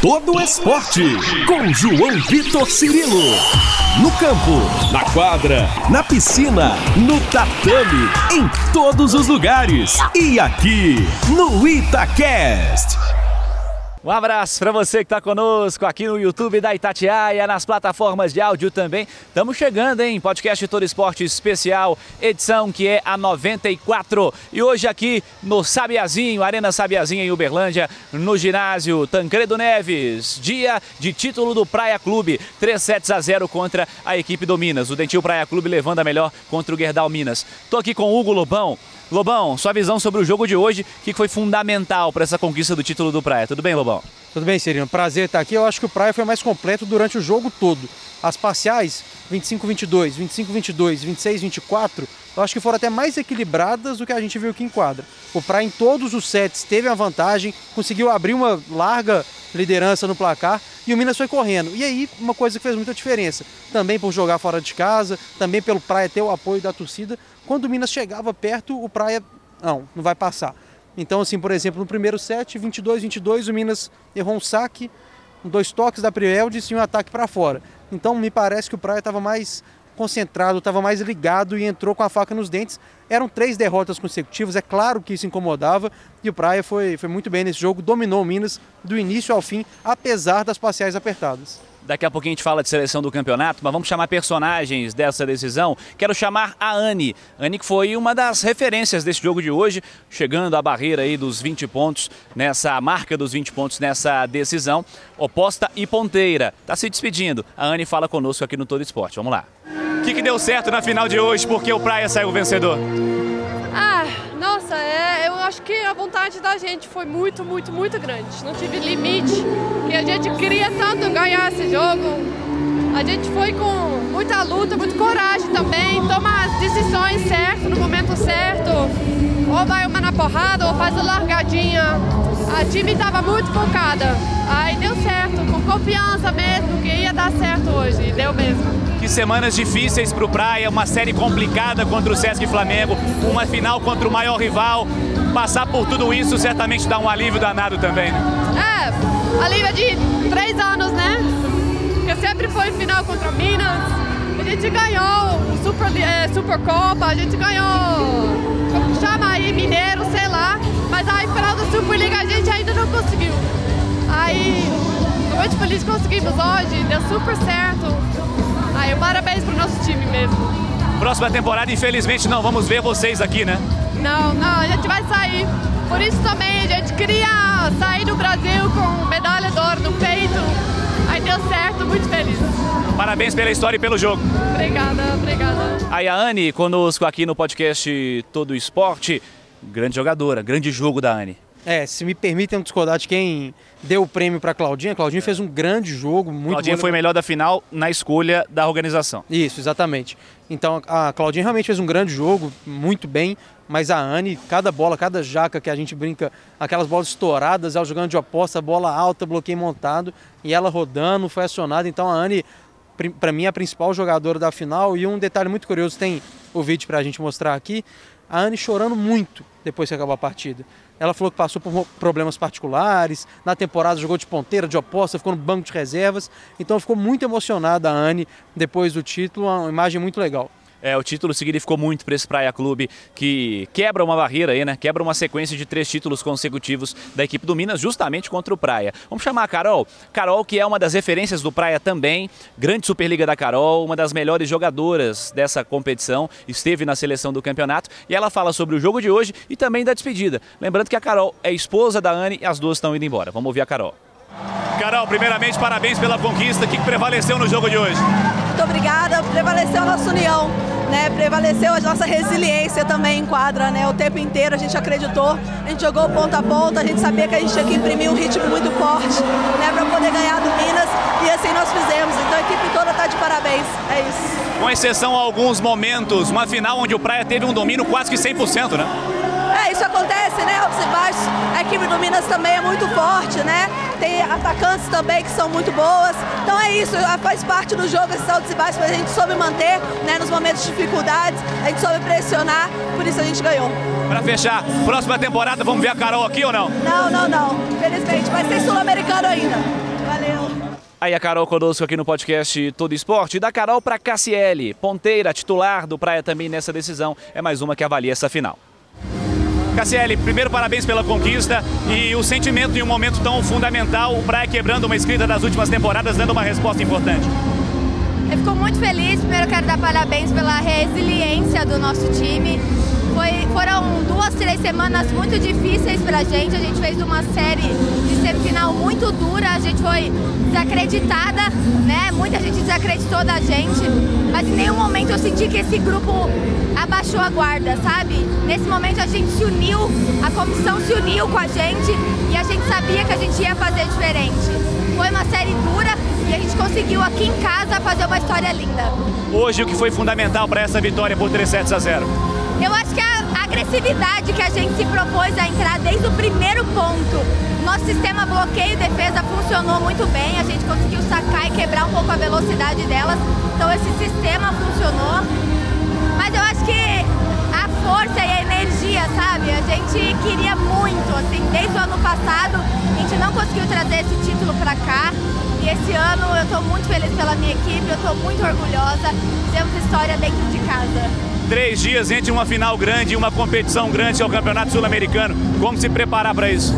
todo esporte. Com João Vitor Cirilo. No campo, na quadra, na piscina, no tatame, em todos os lugares. E aqui, no Itacast. Um abraço para você que está conosco aqui no YouTube da Itatiaia, nas plataformas de áudio também. Estamos chegando, hein? Podcast Todo Esporte Especial, edição que é a 94. E hoje aqui no Sabiazinho, Arena Sabiazinho em Uberlândia, no ginásio Tancredo Neves. Dia de título do Praia Clube, 3 sets a 0 contra a equipe do Minas. O Dentil Praia Clube levando a melhor contra o Gerdau Minas. Tô aqui com o Hugo Lobão. Lobão, sua visão sobre o jogo de hoje, que foi fundamental para essa conquista do título do Praia. Tudo bem, Lobão? Tudo bem, Serino. Prazer estar aqui. Eu acho que o Praia foi mais completo durante o jogo todo. As parciais, 25-22, 25-22, 26-24, eu acho que foram até mais equilibradas do que a gente viu aqui em quadra. O Praia em todos os sets teve a vantagem, conseguiu abrir uma larga liderança no placar e o Minas foi correndo. E aí, uma coisa que fez muita diferença, também por jogar fora de casa, também pelo Praia ter o apoio da torcida, quando o Minas chegava perto, o Praia não, não vai passar. Então, assim, por exemplo, no primeiro set, 22-22, o Minas errou um saque, dois toques da Prieldes e um ataque para fora. Então, me parece que o Praia estava mais concentrado, estava mais ligado e entrou com a faca nos dentes. Eram três derrotas consecutivas, é claro que isso incomodava e o Praia foi, foi muito bem nesse jogo, dominou o Minas do início ao fim, apesar das parciais apertadas. Daqui a pouquinho a gente fala de seleção do campeonato, mas vamos chamar personagens dessa decisão. Quero chamar a Anne. Anne que foi uma das referências desse jogo de hoje, chegando à barreira aí dos 20 pontos, nessa marca dos 20 pontos nessa decisão. Oposta e ponteira. Tá se despedindo. A Anne fala conosco aqui no Todo Esporte. Vamos lá. O que, que deu certo na final de hoje? Porque o Praia saiu vencedor? Acho que a vontade da gente foi muito, muito, muito grande. Não tive limite. E a gente queria tanto ganhar esse jogo. A gente foi com muita luta, muita coragem também, toma as decisões certas no momento certo. Ou vai uma na porrada, ou faz a largadinha. A time estava muito focada. Aí deu certo, com confiança mesmo, dar certo hoje. E deu mesmo. Que semanas difíceis para o Praia, uma série complicada contra o Sesc Flamengo, uma final contra o maior rival. Passar por tudo isso certamente dá um alívio danado também. Né? É, alívio de três anos, né? Porque sempre foi final contra Minas. A gente ganhou o Super, é, Supercopa, a gente ganhou, como chama aí, Mineiro, sei lá. Mas aí, final da Superliga, a gente muito feliz que conseguimos hoje, deu super certo. Aí, parabéns pro nosso time mesmo. Próxima temporada, infelizmente, não vamos ver vocês aqui, né? Não, não, a gente vai sair. Por isso também a gente queria sair do Brasil com medalha de ouro no peito. Aí deu certo, muito feliz. Parabéns pela história e pelo jogo. Obrigada, obrigada. Aí a Anne conosco aqui no podcast Todo Esporte. Grande jogadora, grande jogo da Anne. É, se me permitem discordar de quem deu o prêmio para Claudinha. Claudinha fez um grande jogo, muito Claudinha foi melhor da final na escolha da organização. Isso, exatamente. Então a Claudinha realmente fez um grande jogo, muito bem, mas a Anne, cada bola, cada jaca que a gente brinca, aquelas bolas estouradas, ela jogando de oposta, bola alta, bloqueio montado, e ela rodando, foi acionada. Então a Anne, para mim, é a principal jogadora da final. E um detalhe muito curioso, tem o vídeo para a gente mostrar aqui, a Anne chorando muito depois que acabou a partida. Ela falou que passou por problemas particulares, na temporada jogou de ponteira, de oposta, ficou no banco de reservas. Então ficou muito emocionada a Anne depois do título, uma imagem muito legal. É, o título significou muito para esse Praia Clube, que quebra uma barreira aí, né? Quebra uma sequência de três títulos consecutivos da equipe do Minas, justamente contra o Praia. Vamos chamar a Carol. Carol, que é uma das referências do Praia também, grande Superliga da Carol, uma das melhores jogadoras dessa competição, esteve na seleção do campeonato e ela fala sobre o jogo de hoje e também da despedida. Lembrando que a Carol é esposa da Anne e as duas estão indo embora. Vamos ouvir a Carol. Carol, primeiramente, parabéns pela conquista. Que prevaleceu no jogo de hoje? Muito obrigada. Prevaleceu a nossa união, né? Prevaleceu a nossa resiliência também em quadra, né? O tempo inteiro a gente acreditou, a gente jogou ponta a ponta, a gente sabia que a gente tinha que imprimir um ritmo muito forte, né? Para poder ganhar do Minas e assim nós fizemos. Então a equipe toda está de parabéns. É isso. Com exceção a alguns momentos, uma final onde o Praia teve um domínio quase que 100%, né? É, isso acontece, né? Altos e baixos. A equipe do Minas também é muito forte, né? Tem atacantes também que são muito boas. Então é isso, faz parte do jogo esses altos e baixos, mas a gente soube manter, né? Nos momentos de dificuldades, a gente soube pressionar, por isso a gente ganhou. Para fechar, próxima temporada, vamos ver a Carol aqui ou não? Não, não, não. Infelizmente, vai ser sul-americano ainda. Valeu. Aí a Carol conosco aqui no podcast Todo Esporte. Da Carol para Cassiele, ponteira, titular do Praia também nessa decisão. É mais uma que avalia essa final. Cassiele, primeiro parabéns pela conquista e o sentimento em um momento tão fundamental, o Praia quebrando uma escrita das últimas temporadas, dando uma resposta importante. Eu fico muito feliz, primeiro quero dar parabéns pela resiliência do nosso time. Foi, foram duas, três semanas muito difíceis pra gente. A gente fez uma série de semifinal muito dura, a gente foi desacreditada, né? Muita gente desacreditou da gente, mas em nenhum momento eu senti que esse grupo abaixou a guarda, sabe? Nesse momento a gente se uniu, a comissão se uniu com a gente e a gente sabia que a gente ia fazer diferente. Foi uma série dura e a gente conseguiu aqui em casa fazer uma história linda. Hoje o que foi fundamental para essa vitória por 3 sets a 0? Eu acho que a agressividade que a gente se propôs a entrar desde o primeiro ponto. Nosso sistema bloqueio e defesa funcionou muito bem, a gente conseguiu sacar e quebrar um pouco a velocidade delas. Então esse sistema funcionou. Mas eu acho que a força e a energia, sabe? A gente queria muito, assim, desde o ano passado, a gente não conseguiu trazer esse título para cá. E esse ano eu estou muito feliz pela minha equipe, eu estou muito orgulhosa. Fizemos história dentro de casa três dias entre uma final grande e uma competição grande, é o Campeonato Sul-Americano. Como se preparar para isso?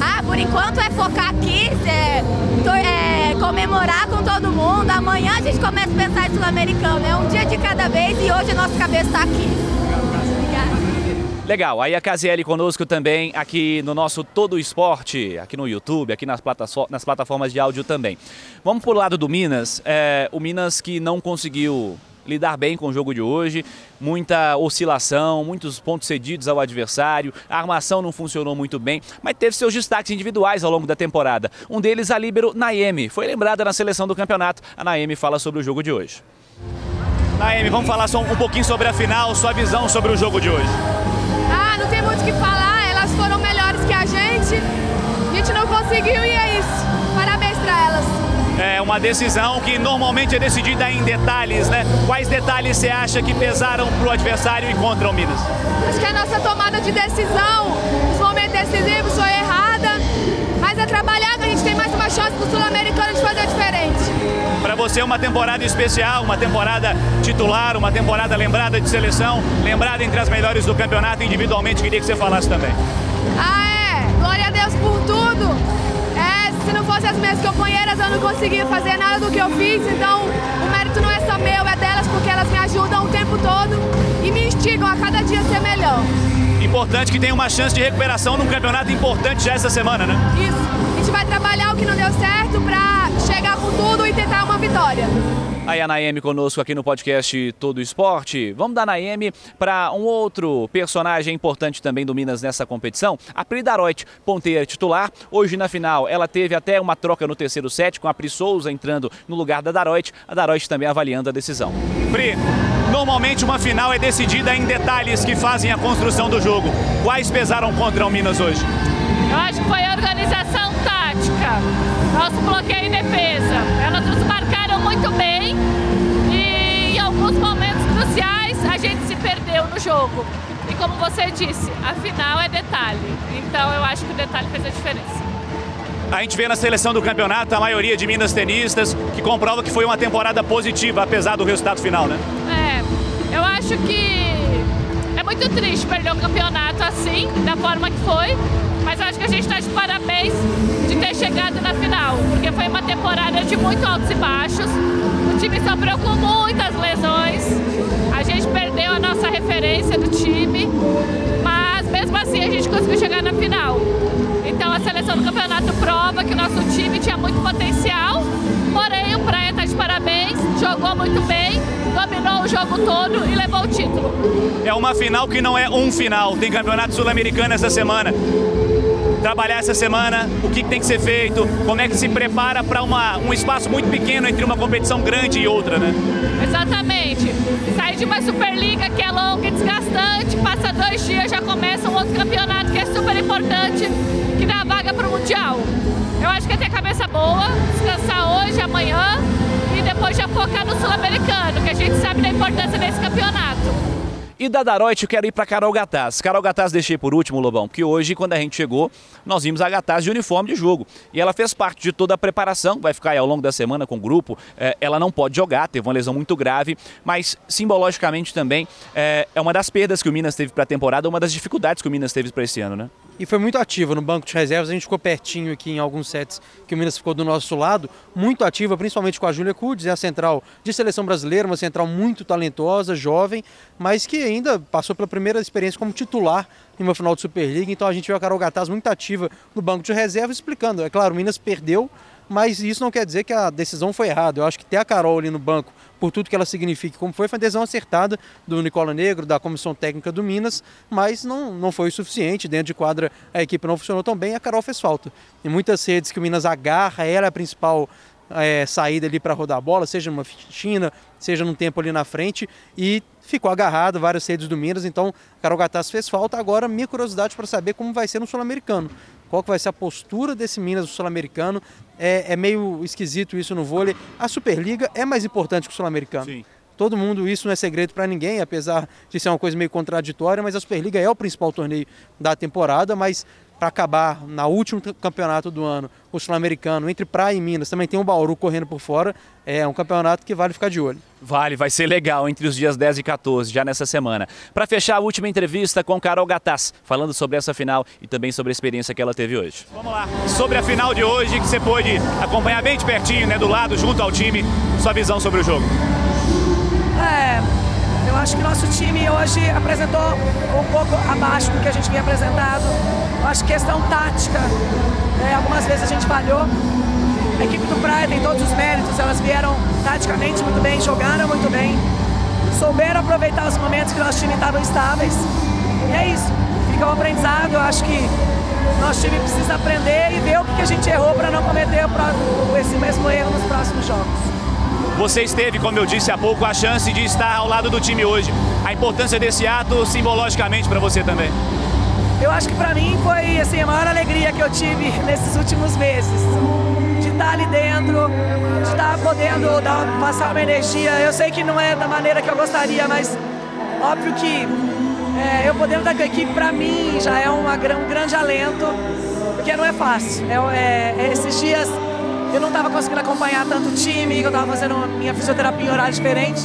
Ah, por enquanto é focar aqui, é, é, comemorar com todo mundo. Amanhã a gente começa a pensar em Sul-Americano. É um dia de cada vez e hoje a nossa cabeça está aqui. Legal, aí a Casiele conosco também aqui no nosso Todo Esporte, aqui no YouTube, aqui nas, nas plataformas de áudio também. Vamos pro lado do Minas, é, o Minas que não conseguiu lidar bem com o jogo de hoje, muita oscilação, muitos pontos cedidos ao adversário, a armação não funcionou muito bem, mas teve seus destaques individuais ao longo da temporada. Um deles, a líbero Naemi, foi lembrada na seleção do campeonato. A Naemi fala sobre o jogo de hoje. Naemi, vamos falar só um pouquinho sobre a final, sua visão sobre o jogo de hoje. Ah, não tem muito o que falar, elas foram melhores que a gente, a gente não conseguiu e é uma decisão que normalmente é decidida em detalhes, né? Quais detalhes você acha que pesaram para o adversário e contra o Minas? Acho que a nossa tomada de decisão, os momentos decisivos, foi errada, mas é trabalhar que a gente tem mais uma chance para o Sul-Americano de fazer diferente. Para você, uma temporada especial, uma temporada titular, uma temporada lembrada de seleção, lembrada entre as melhores do campeonato individualmente, queria que você falasse também. Ah, eu não conseguia fazer nada do que eu fiz. Então, o mérito não é só meu, é delas, porque elas me ajudam o tempo todo e me instigam a cada dia ser melhor. Importante que tenha uma chance de recuperação num campeonato importante já essa semana, né? Isso. A gente vai trabalhar o que não deu certo para chegar com tudo e tentar uma vitória. Aí a Naemi conosco aqui no podcast Todo Esporte. Vamos da Naemi para um outro personagem importante também do Minas nessa competição, a Pri Daroit, ponteira titular. Hoje na final ela teve até uma troca no terceiro set com a Pri Souza entrando no lugar da Daroit, a Daroit também avaliando a decisão. Pri, normalmente uma final é decidida em detalhes que fazem a construção do jogo. Quais pesaram contra o Minas hoje? Eu acho que foi a organização tática, nosso bloqueio em defesa. Elas nos marcaram muito bem jogo. E como você disse, a final é detalhe. Então eu acho que o detalhe fez a diferença. A gente vê na seleção do campeonato a maioria de Minas tenistas que comprova que foi uma temporada positiva, apesar do resultado final, né? É, eu acho que é muito triste perder o campeonato assim, da forma que foi, mas acho que a gente está de parabéns de ter chegado na final, porque foi uma temporada de muito altos e baixos. O time sofreu com muitas muito bem, dominou o jogo todo e levou o título. É uma final que não é um final, tem campeonato sul-americano essa semana trabalhar essa semana, o que, tem que ser feito, como é que se prepara para um espaço muito pequeno entre uma competição grande e outra, né? Exatamente. Sair de uma Superliga que é longa e desgastante, passa dois dias, já começa um outro campeonato que é super importante, que dá a vaga para o Mundial. Eu acho que é ter cabeça boa, descansar hoje, amanhã depois já focar no Sul-Americano, que a gente sabe da importância desse campeonato. E da Daroit eu quero ir para Carol Gataz. Carol Gataz deixei por último, Lobão, porque hoje, quando a gente chegou, nós vimos a Gataz de uniforme de jogo. E ela fez parte de toda a preparação, vai ficar aí ao longo da semana com o grupo. É, ela não pode jogar, teve uma lesão muito grave, mas simbologicamente também é, é uma das perdas que o Minas teve para a temporada, uma das dificuldades que o Minas teve para esse ano, né? E foi muito ativa no banco de reservas. A gente ficou pertinho aqui em alguns sets que o Minas ficou do nosso lado, muito ativa, principalmente com a Júlia Cudes, é a central de seleção brasileira, uma central muito talentosa, jovem, mas que ainda passou pela primeira experiência como titular em uma final de Superliga. Então a gente viu a Carol Gataz muito ativa no banco de reservas, explicando. É claro, o Minas perdeu, mas isso não quer dizer que a decisão foi errada. Eu acho que ter a Carol ali no banco, por tudo que ela significa, como foi, foi uma decisão acertada do Nicola Negro, da comissão técnica do Minas, mas não, não foi o suficiente. Dentro de quadra a equipe não funcionou tão bem, a Carol fez falta. Em muitas redes que o Minas agarra, ela é a principal é, saída ali para rodar a bola, seja numa fitina, seja num tempo ali na frente, e ficou agarrado várias redes do Minas, então Carol Gattas fez falta. Agora, minha curiosidade para saber como vai ser no Sul-Americano qual que vai ser a postura desse Minas no Sul-Americano. É, é, meio esquisito isso no vôlei. A Superliga é mais importante que o Sul-Americano. Todo mundo, isso não é segredo para ninguém, apesar de ser uma coisa meio contraditória, mas a Superliga é o principal torneio da temporada, mas para acabar na último campeonato do ano, o Sul-Americano, entre Praia e Minas, também tem o Bauru correndo por fora. É um campeonato que vale ficar de olho. Vale, vai ser legal entre os dias 10 e 14, já nessa semana. Para fechar a última entrevista com Carol Gataz, falando sobre essa final e também sobre a experiência que ela teve hoje. Vamos lá, sobre a final de hoje, que você pôde acompanhar bem de pertinho, né, do lado, junto ao time, sua visão sobre o jogo. Eu acho que nosso time hoje apresentou um pouco abaixo do que a gente vinha apresentado. Eu acho que questão tática, é, algumas vezes a gente falhou. A equipe do Praia tem todos os méritos, elas vieram taticamente muito bem, jogaram muito bem, souberam aproveitar os momentos que nosso time estava instáveis. E é isso, fica um aprendizado. Eu acho que nosso time precisa aprender e ver o que a gente errou para não cometer esse mesmo erro nos próximos jogos. Vocês teve, como eu disse há pouco, a chance de estar ao lado do time hoje. A importância desse ato simbologicamente para você também? Eu acho que para mim foi assim, a maior alegria que eu tive nesses últimos meses. De estar ali dentro, de estar podendo dar, passar uma energia. Eu sei que não é da maneira que eu gostaria, mas óbvio que é, eu podendo estar com a equipe, para mim, já é uma, um grande alento, porque não é fácil. É, é, é esses dias eu não estava conseguindo acompanhar tanto time, eu estava fazendo minha fisioterapia em horário diferente.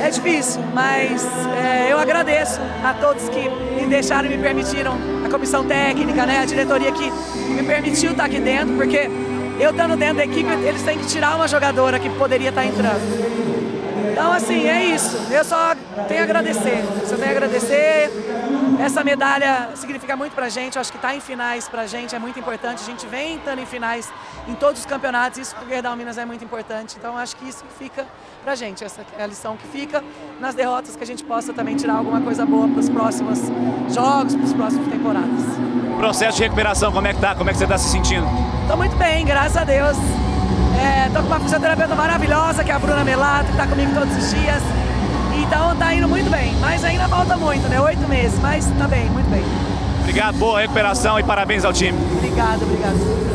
É difícil, mas é, eu agradeço a todos que me deixaram e me permitiram, a comissão técnica, né, a diretoria que me permitiu estar aqui dentro, porque eu estando dentro da equipe, eles têm que tirar uma jogadora que poderia estar entrando. Então, assim, é isso. Eu só tenho a agradecer. Só tenho a agradecer. Essa medalha significa muito pra gente. Eu acho que estar tá em finais pra gente é muito importante. A gente vem estando em finais em todos os campeonatos. Isso pro Gerdau Minas é muito importante. Então, acho que isso fica pra gente. Essa é a lição que fica nas derrotas, que a gente possa também tirar alguma coisa boa para os próximos jogos, para as próximas temporadas. Processo de recuperação, como é que tá? Como é que você está se sentindo? Tô muito bem, graças a Deus. É, tô com uma fisioterapeuta maravilhosa, que é a Bruna Melato, que está comigo todos os dias. Então tá indo muito bem, mas ainda falta muito, né? Oito meses, mas tá bem, muito bem. Obrigado, boa recuperação e parabéns ao time. Obrigado, obrigado.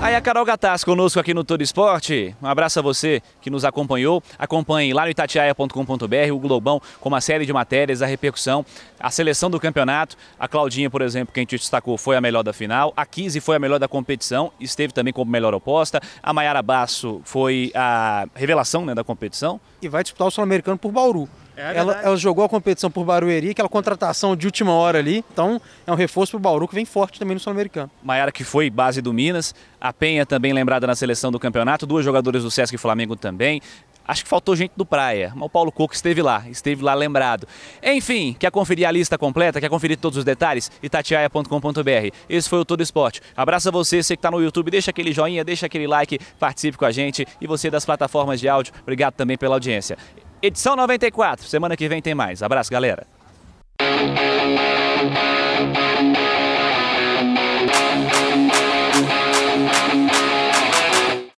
Aí a Carol Gataz conosco aqui no Todo Esporte. Um abraço a você que nos acompanhou. Acompanhe lá no itatiaia.com.br o Globão com uma série de matérias, a repercussão, a seleção do campeonato. A Claudinha, por exemplo, que a gente destacou, foi a melhor da final. A Kise foi a melhor da competição, esteve também como melhor oposta. A Maiara Basso foi a revelação né, da competição. E vai disputar o Sul-Americano por Bauru. É ela, ela, jogou a competição por Barueri, aquela contratação de última hora ali. Então é um reforço para o Bauru que vem forte também no Sul-Americano. Maiara que foi base do Minas, a Penha também lembrada na seleção do campeonato, duas jogadoras do Sesc e Flamengo também. Acho que faltou gente do Praia, mas o Paulo Coco esteve lá, esteve lá lembrado. Enfim, quer conferir a lista completa, quer conferir todos os detalhes? itatiaia.com.br. Esse foi o Todo Esporte. Abraço a você, você que está no YouTube, deixa aquele joinha, deixa aquele like, participe com a gente. E você das plataformas de áudio, obrigado também pela audiência edição 94. Semana que vem tem mais. Abraço, galera.